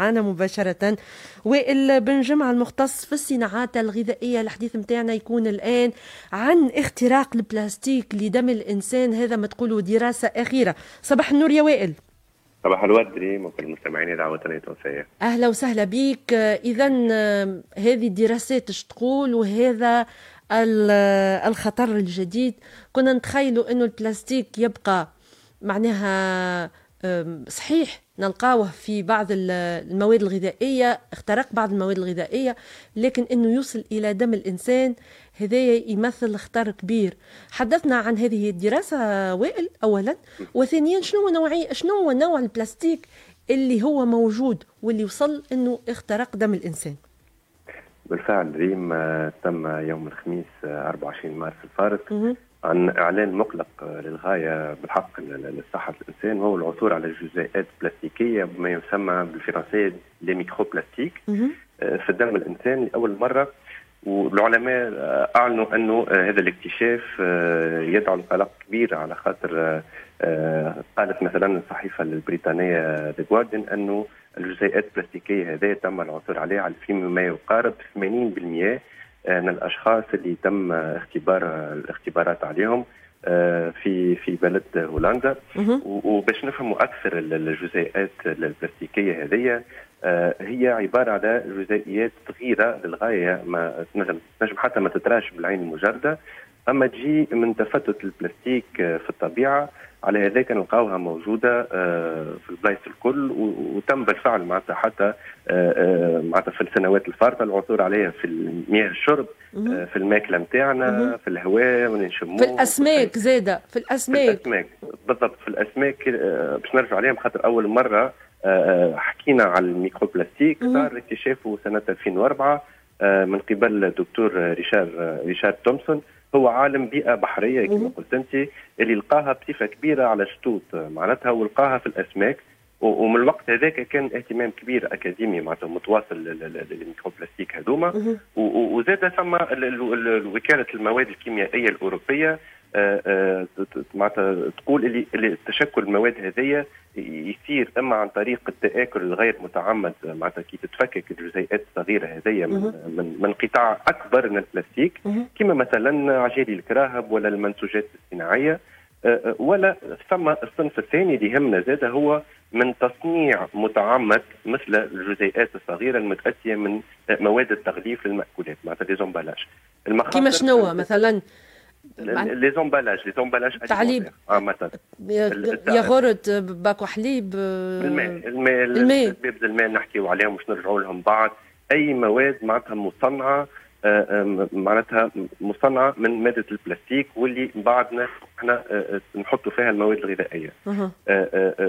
معنا مباشرة. وائل بن جمعة المختص في الصناعات الغذائية الحديث متاعنا يكون الآن عن اختراق البلاستيك لدم الإنسان. هذا ما تقولوا دراسة أخيرة. صباح النور يا وائل. صباح الورد ريم وكل مستمعيني دعوتنا التونسية أهلا وسهلا بك إذا هذه الدراسات تقول؟ وهذا الخطر الجديد. كنا نتخيلوا أنه البلاستيك يبقى معناها صحيح نلقاوه في بعض المواد الغذائية اخترق بعض المواد الغذائية لكن أنه يوصل إلى دم الإنسان هذا يمثل خطر كبير. حدثنا عن هذه الدراسة وائل أولا وثانيا شنو نوعي شنو هو نوع البلاستيك اللي هو موجود واللي وصل أنه اخترق دم الإنسان؟ بالفعل ريم آه، تم يوم الخميس 24 آه، مارس الفارط عن إعلان مقلق للغاية بالحق لصحه الإنسان وهو العثور على جزيئات بلاستيكية بما يسمى بالفرنسية les microplastiques آه، في الدم الإنسان لأول مرة والعلماء أعلنوا أنه هذا الاكتشاف يدعو لقلق كبير على خاطر قالت مثلا الصحيفة البريطانية The Guardian أنه الجزيئات البلاستيكية هذه تم العثور عليها على فيما يقارب 80% من الأشخاص اللي تم اختبار الاختبارات عليهم آه، في في بلد هولندا. وباش نفهموا أكثر الجزيئات البلاستيكية هذه آه، هي عبارة على جزيئات صغيرة للغاية ما تنجم حتى ما تتراش بالعين المجرده أما تجي من تفتت البلاستيك في الطبيعة على هذاك نلقاوها موجودة آه، في البلايص الكل وتم بالفعل معناتها حتى آه، آه، معناتها في السنوات الفارطة العثور عليها في مياه الشرب في الماكلة نتاعنا في الهواء ونشموه. في الأسماك زادة في الاسماك في الأسماك. بالضبط في الأسماك باش نرجع عليهم خاطر أول مرة حكينا على ال microplastique صار اكتشافه سنة 2004 من قبل الدكتور ريشار ريشارد تومسون. هو عالم بيئة بحرية كما قلت أنت اللي لقاها بصفة كبيرة على شطوط. معناتها ولقاها في الأسماك ومن الوقت هذاك كان اهتمام كبير أكاديمي معناتها متواصل للميكروبلاستيك هذوما. وزاد ثم وكالة المواد الكيميائية الأوروبية معناتها تقول اللي, اللي تشكل المواد هذيا يصير أما عن طريق التآكل الغير متعمد معناتها كي تتفكك الجزيئات الصغيرة هذيا من, من من قطاع أكبر من البلاستيك كما مثلا عجالي الكراهب ولا المنسوجات الصناعية. آه، ولا ثم الصنف الثاني اللي يهمنا زاد هو من تصنيع متعمد مثل الجزيئات الصغيرة المتأتية من مواد التغليف للمأكولات معناتها لي زومبالاج كيما شنو مثلا لي زومبالاج لي زومبالاج تعليب عامة ياغورت باكو حليب الماء. الماء الماء. الماء نحكيو عليهم باش نرجعوا لهم بعد. أي مواد معناتها مصنعة آه، آه، معناتها مصنعة من مادة البلاستيك واللي بعدنا إحنا آه، نحطوا فيها المواد الغذائية.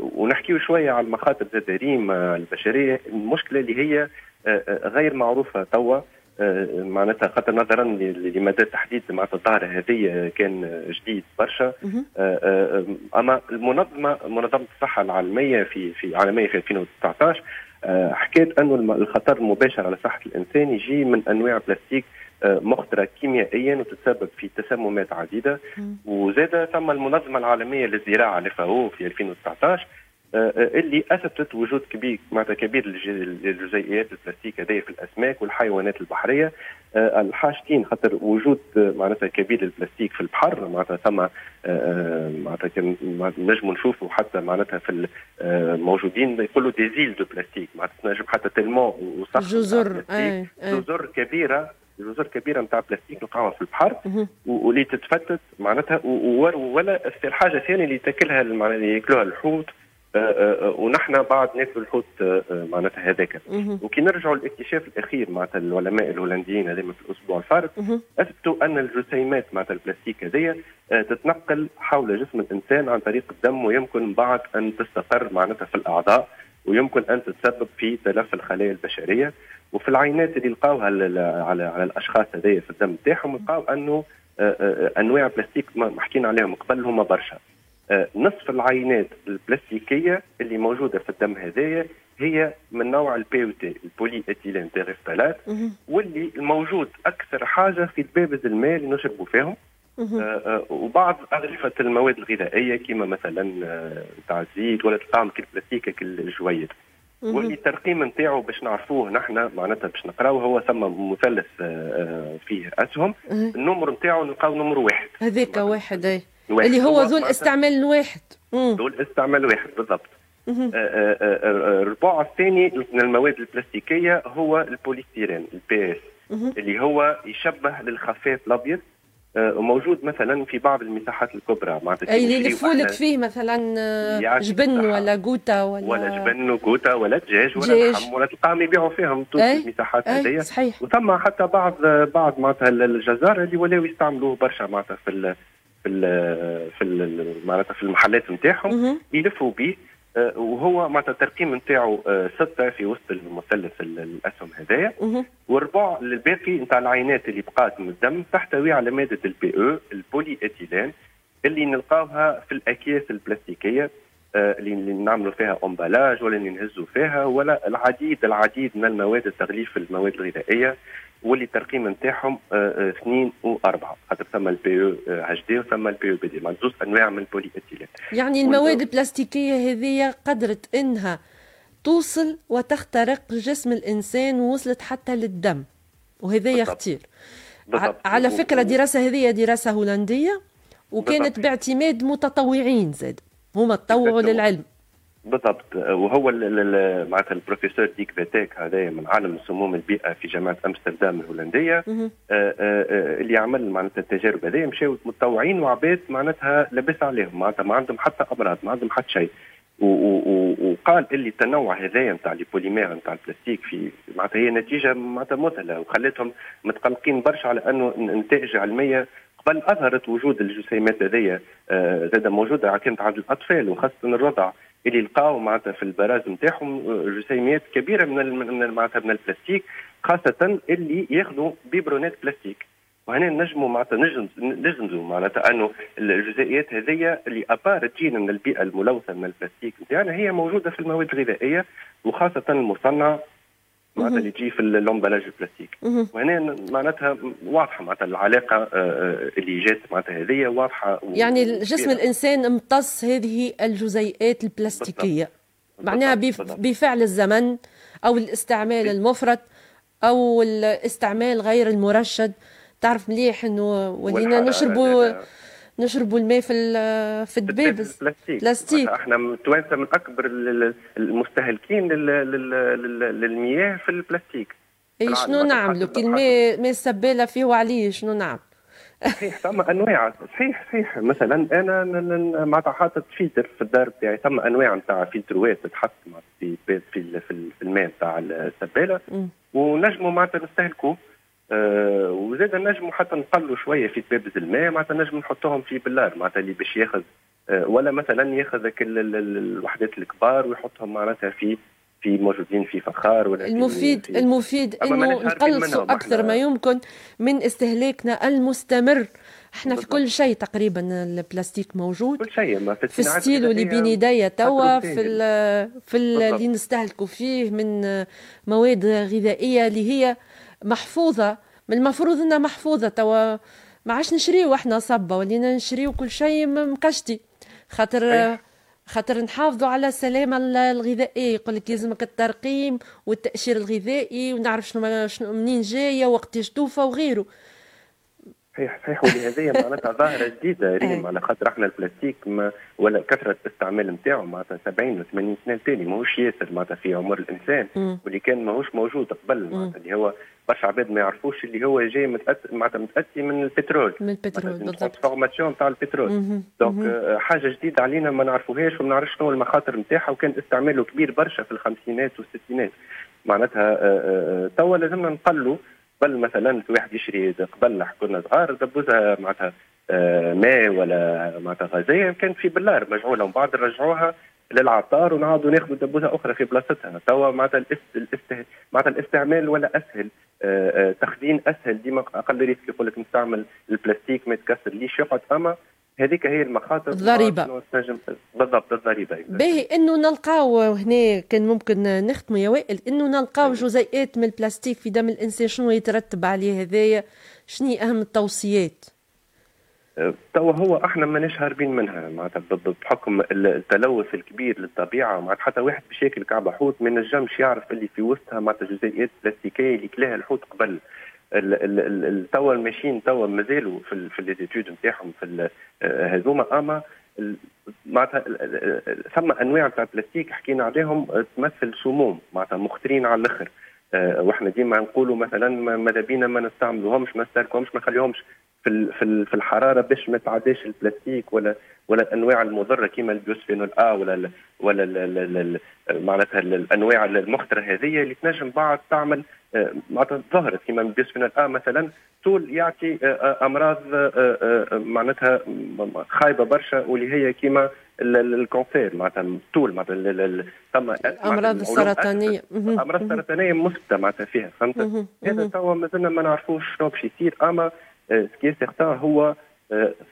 ونحكيو شوية على المخاطر ذات ريم البشرية. المشكلة اللي هي غير معروفة توا آه، معناتها خاطر نظرا لمدى تحديد معناتها الظاهره هذه كان جديد برشا. آه، آه، أما المنظمة منظمة الصحة العالمية في في عالميه في 2019 حكيت أنه الخطر المباشر على صحة الإنسان يجي من أنواع بلاستيك مخدرة كيميائيا وتتسبب في تسممات عديدة. وزاد ثم المنظمة العالمية للزراعة لفاو في 2019 آه، آه، اللي أثبتت وجود كبير معناتها كبير للجزيئات البلاستيك هذه في الأسماك والحيوانات البحرية. آه، الحاجتين خاطر وجود معناتها كبير البلاستيك في البحر معناتها ثم معناتها نجم نشوفوا حتى معناتها في الموجودين يقولوا دي زيل دو بلاستيك معناتها نجم حتى تلمون وصخر جزر جزر كبيرة جزر كبيرة نتاع بلاستيك نلقاوها في البحر. واللي تتفتت معناتها ولا الحاجة الثانية اللي تاكلها اللي ياكلوها الحوت. آه، آه، آه، ونحن بعد ناكل الحوت معناتها هذاك. وكي نرجعوا للاكتشاف الأخير معناتها العلماء الهولنديين هذين في الأسبوع الفارط أثبتوا أن الجسيمات معناتها البلاستيك هذه تتنقل حول جسم الإنسان عن طريق الدم ويمكن بعد أن تستقر معناتها في الأعضاء ويمكن أن تتسبب في تلف الخلايا البشرية. وفي العينات اللي لقاوها على على الأشخاص هذيا في الدم تاعهم لقاو أنه أنواع بلاستيك ما حكينا عليهم قبل هما برشا. آه، نصف العينات البلاستيكية اللي موجودة في الدم هذايا هي من نوع ال PET البولي ايثيلين تيريفتالات واللي الموجود أكثر حاجة في الدبابز الماء اللي نشربوا فيهم. آه آه وبعض أغلفة المواد الغذائية كما مثلا تاع الزيت ولا تطعم كالبلاستيك كالجويد واللي الترقيم نتاعو باش نعرفوه نحن معناتها باش نقراوه هو ثم مثلث فيه أسهم. النمر نتاعو نلقاو نمر واحد. هذاك واحد اي اللي هو ذو الاستعمال الواحد. ذو الاستعمال الواحد بالضبط. الربع الثاني من المواد البلاستيكية هو البوليستيرين البي اس اللي هو يشبه للخفاف الأبيض وموجود مثلا في بعض المساحات الكبرى. معناتها أي اللي يلفوا فيه مثلا جبن ولا جوتا ولا ولا جبن وجوتا ولا دجاج ولا لحم ولا تلقاهم يبيعوا فيهم طول المساحات هذيا. صحيح. وثم حتى بعض بعض معناتها الجزار اللي ولاو يستعملوه برشا معناتها في في ال في ال معناتها في المحلات نتاعهم يلفوا به آه، وهو معناتها الترقيم نتاعو آه، ستة في وسط المثلث الأسهم هذايا. والربع الباقي نتاع العينات اللي بقات من الدم تحتوي على مادة ال PE البولي اتيلين اللي نلقاوها في الأكياس البلاستيكية. آه، اللي نعملوا فيها emballage ولا اللي نهزوا فيها ولا العديد العديد من المواد التغليف المواد الغذائية واللي الترقيم نتاعهم اثنين وأربعة. خاطر ثم ال PEHD وثم ال PEBD زوج أنواع من البولي اتيلين يعني المواد البلاستيكية هذه قدرت إنها توصل وتخترق جسم الإنسان ووصلت حتى للدم. وهذا خطير على فكرة دراسة هذه دراسة هولندية وكانت. باعتماد متطوعين زاد. هما تطوعوا للعلم. بالضبط. وهو معناتها البروفيسور ديك فيتيك هذا من عالم سموم البيئة في جامعة أمستردام الهولندية. آه، آه، آه، اللي عمل معناتها التجارب هذه مشاو متطوعين وعباد معناتها لبس عليهم. معناتها ما عندهم حتى أمراض ما عندهم حتى شيء. وقال اللي التنوع هذايا نتاع les polymères نتاع البلاستيك في معناتها هي نتيجة معناتها مثلى وخلتهم متقلقين برشا على أنه نتائج علمية قبل أظهرت وجود الجسيمات هذيا زاد موجودة كانت عند الأطفال وخاصة الرضع اللي لقاو معناتها في البراز نتاعهم جسيمات كبيرة من من معناتها من البلاستيك خاصة اللي ياخذوا بيبرونات بلاستيك. وهنا نجموا معناتها نجمزوا معناتها أنه الجزيئات هذيا اللي ابار تجينا من البيئة الملوثة من البلاستيك نتاعنا هي موجودة في المواد الغذائية وخاصة المصنعه معناتها اللي تجي في اللومبلاج البلاستيك وهنا معناتها واضحة معناتها العلاقة آه، آه، اللي جات معناتها هذه واضحة يعني جسم الإنسان امتص هذه الجزيئات البلاستيكية. معناها بفعل الزمن أو الاستعمال المفرط أو الاستعمال غير المرشد. تعرف مليح إنه ولينا نشربوا نشربوا الماء في في الدبابز بلاستيك. بلاستيك. إحنا متوانسه من أكبر المستهلكين للمياه في البلاستيك. اي شنو نعملوا؟ كي الماء ماء السبالة فيه وعليه شنو نعمل؟ صحيح ثم أنواع. صحيح صحيح. مثلا أنا معناتها حاطط فلتر في الدار بتاعي ثم أنواع نتاع فلتروات تتحط في في, في الماء نتاع السبالة. ونجموا معناتها نستهلكوه. آه وزاد نجموا حتى نقلوا شوية في دبابز الماء معناتها نجم نحطوهم في بلار معناتها اللي باش ياخذ آه ولا مثلا ياخذ كل الوحدات الكبار ويحطهم معناتها في في موجودين في فخار ولا المفيد في المفيد إنه نقلصوا أكثر ما يمكن من استهلاكنا المستمر. إحنا في كل شيء تقريبا البلاستيك موجود. كل شيء ما في, في الستيلو اللي بين يديا توا في ال في اللي نستهلكوا فيه من مواد غذائية اللي هي محفوظة. من المفروض إنها محفوظة توا ما عادش نشريو إحنا صبة ولينا نشريو كل شيء مقشتي خاطر خاطر نحافظوا على السلامه الغذائيه يقول لك يلزمك الترقيم والتأشير الغذائي ونعرف شنو شنو منين جاية وقتاش توفى وغيره. صحيح صحيح. ولهذا معناتها ظاهرة جديدة ريم على خاطر إحنا البلاستيك ما ولا كثرة الاستعمال نتاعو معناتها 70 و 80 سنة ثاني ماهوش ياسر معناتها في عمر الإنسان واللي كان ماهوش موجود قبل معناتها اللي هو برشا عباد ما يعرفوش اللي هو جاي متأثر معناتها متأتي من البترول. من البترول بالضبط. formation تاع البترول. donc آه، حاجة جديدة علينا ما نعرفوهاش وما نعرفش شنو المخاطر نتاعها وكان استعماله كبير برشا في الخمسينات والستينات. معناتها آه، آه، توا لازمنا نقلوا قبل مثلا في واحد يشري قبل كنا صغار دبوزها معناتها ماء ولا معناتها غازيه كانت في بلار مجعوله ومن بعد رجعوها للعطار ونعاودوا ناخذوا دبوزه أخرى في بلاصتها. توا معناتها الاست... معناتها الاستعمال ولا أسهل آه، آه، تخزين أسهل. ديما أقل risque يقول لك نستعمل البلاستيك ما يتكسر ليش يقعد أما هذيك هي المخاطر الضريبة. بالضبط الضريبة. باهي إنه نلقاو هنا كان ممكن نختموا يا وائل إنه نلقاو جزيئات من البلاستيك في دم الإنسان شنو يترتب عليه هذايا؟ شنو أهم التوصيات؟ توا هو إحنا ماناش هاربين منها معناتها بحكم التلوث الكبير للطبيعة معناتها حتى واحد بشكل كعبه حوت ما نجمش يعرف اللي في وسطها معناتها جزيئات بلاستيكية اللي كلاها الحوت قبل. توا الماشيين توا مازالوا في في ليزيتود نتاعهم في هذوما. أما معناتها ثم أنواع تاع البلاستيك حكينا عليهم تمثل سموم معناتها مخترين على الآخر. أه وإحنا ديما نقولوا مثلا ماذا بينا ما نستعملوهمش ما نستهلكوهمش ما نخليهمش في في الحرارة باش ما تعداش البلاستيك ولا ولا الأنواع المضرة كيما ال bisphénol A ولا ولا معناتها الأنواع المخترة هذه اللي تنجم بعد تعمل آه، معناتها ظهرت كيما ال bisphénol A مثلا طول يعطي آه، آه، أمراض معناتها خايبة برشا واللي هي كيما ال cancer معناتها طول معناتها ثم الامراض السرطانيه الامراض السرطانيه مثبته معناتها فيها فهمت؟ هذا توا مازلنا ما نعرفوش شنو باش يصير أما ce qui est certain هو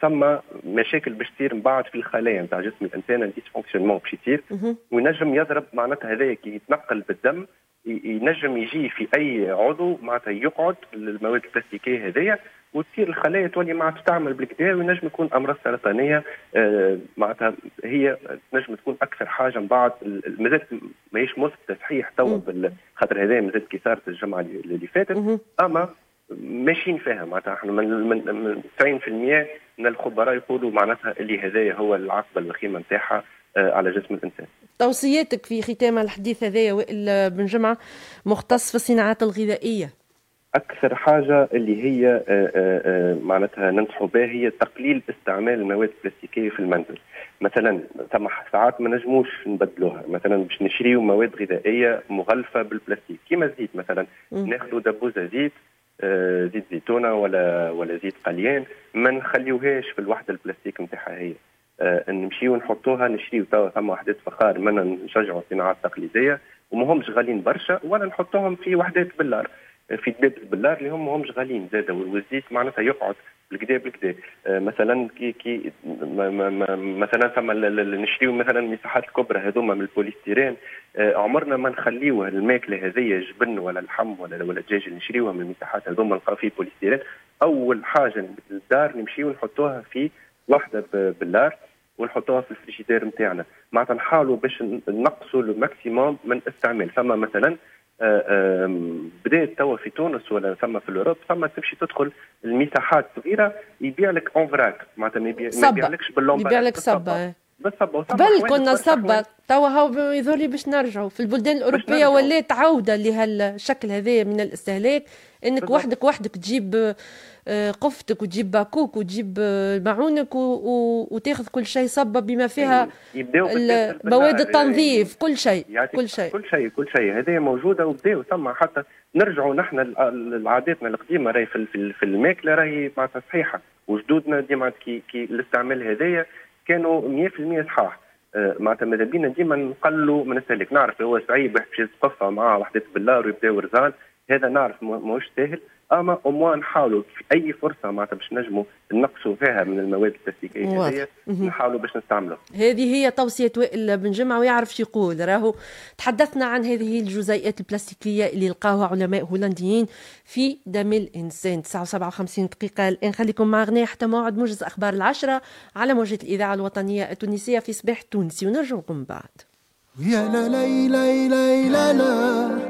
ثم مشاكل باش تصير من بعد في الخلايا نتاع جسم الإنسان ال dysfonctionnement باش يصير. وينجم يضرب معناتها هذايا كي يتنقل بالدم ينجم يجي في أي عضو معناتها يقعد المواد البلاستيكية هذيا وتصير الخلايا تولي معناتها تعمل بالكدا وينجم يكون أمراض سرطانية آه، معناتها هي تنجم تكون أكثر حاجة من بعد مازالت ماهيش مثبته صحيح توا خاطر هذا مازالت كي صارت الجمعة اللي فاتت أما ماشيين فيها معناتها إحنا من, من 90% من الخبراء يقولوا معناتها اللي هذايا هو العقبه الوخيمة نتاعها آه، على جسم الإنسان. توصياتك في ختام الحديث هذايا وائل بن جمعة مختص في الصناعات الغذائية. أكثر حاجة اللي هي آه، آه، معناتها ننصحوا بها هي تقليل استعمال المواد البلاستيكية في المنزل. مثلا ثم ساعات ما نجموش نبدلوها. مثلا باش نشريو مواد غذائية مغلفة بالبلاستيك. كيما الزيت مثلا. ناخذوا دبوزه زيت آه، زيت زيتونة ولا ولا زيت قليان. ما نخليوهاش في الوحدة البلاستيك نتاعها هي. آه نمشيو نحطوها نشريو توا ثم وحدات فخار منا نشجعوا الصناعات التقليدية وما همش غاليين برشا ولا نحطوهم في وحدات بلار في بلار البلار اللي هم همش غاليين زاده والزيت معناتها يقعد بالكدا بالكدا. آه مثلا كي كي مثلا ثم نشريو مثلا المساحات الكبرى هذوما من ال polystyrène آه عمرنا ما نخليوها الماكلة هذيا جبن ولا اللحم ولا ولا الدجاج اللي نشريوها من المساحات هذوما نلقاو فيه polystyrène. أول حاجة للدار نمشيو نحطوها في وحدة بلار. ونحطوها في الفريجيدير نتاعنا. معناتها نحاولوا باش نقصوا ال maximum من استعمال. ثم مثلا آه، بدات توا في تونس ولا ثم في ال Europe ثم تمشي تدخل المساحات صغيرة يبيع لك en vrac معناتها ما يبيعلكش باللومبا يبيع لك صبه بالصبه قبل كنا صبه توا هاو يظهر باش نرجعوا. في البلدان الأوروبية ولات عودة لهالشكل هذا من الاستهلاك. إنك وحدك وحدك تجيب آه، قفتك وتجيب باكوك وتجيب آه، معونك وتاخذ كل شيء صبه بما فيها مواد التنظيف كل شيء كل شيء. كل شيء كل شيء. هذه موجودة وبداوا ثم حتى نرجعوا نحن لعاداتنا القديمة. راهي في, في الماكلة راهي معناتها صحيحة. وجدودنا ديما كي كي الاستعمال هذايا كانوا 100% صحاح. آه، معناتها ماذا بينا ديما نقلوا من السلك. نعرف هو صعيب باش يتقفى معاه وحدة بالله ويبداو رزان. هذا نعرف ماهوش ساهل أما اموا نحاولوا في أي فرصة معناتها باش نجموا نقصوا فيها من المواد البلاستيكيه هذه نحاولوا باش نستعملوا هذه هي توصية وائل بن جمعة ويعرف شو يقول. راهو تحدثنا عن هذه الجزيئات البلاستيكية اللي لقاوها علماء هولنديين في دم الإنسان. 57 دقيقة الآن. خليكم مع غنية حتى موعد موجز أخبار العشرة على موجة الإذاعة الوطنية التونسية في صباح تونسي. ونرجعكم بعد. يا لا لا لا لا لا, لا.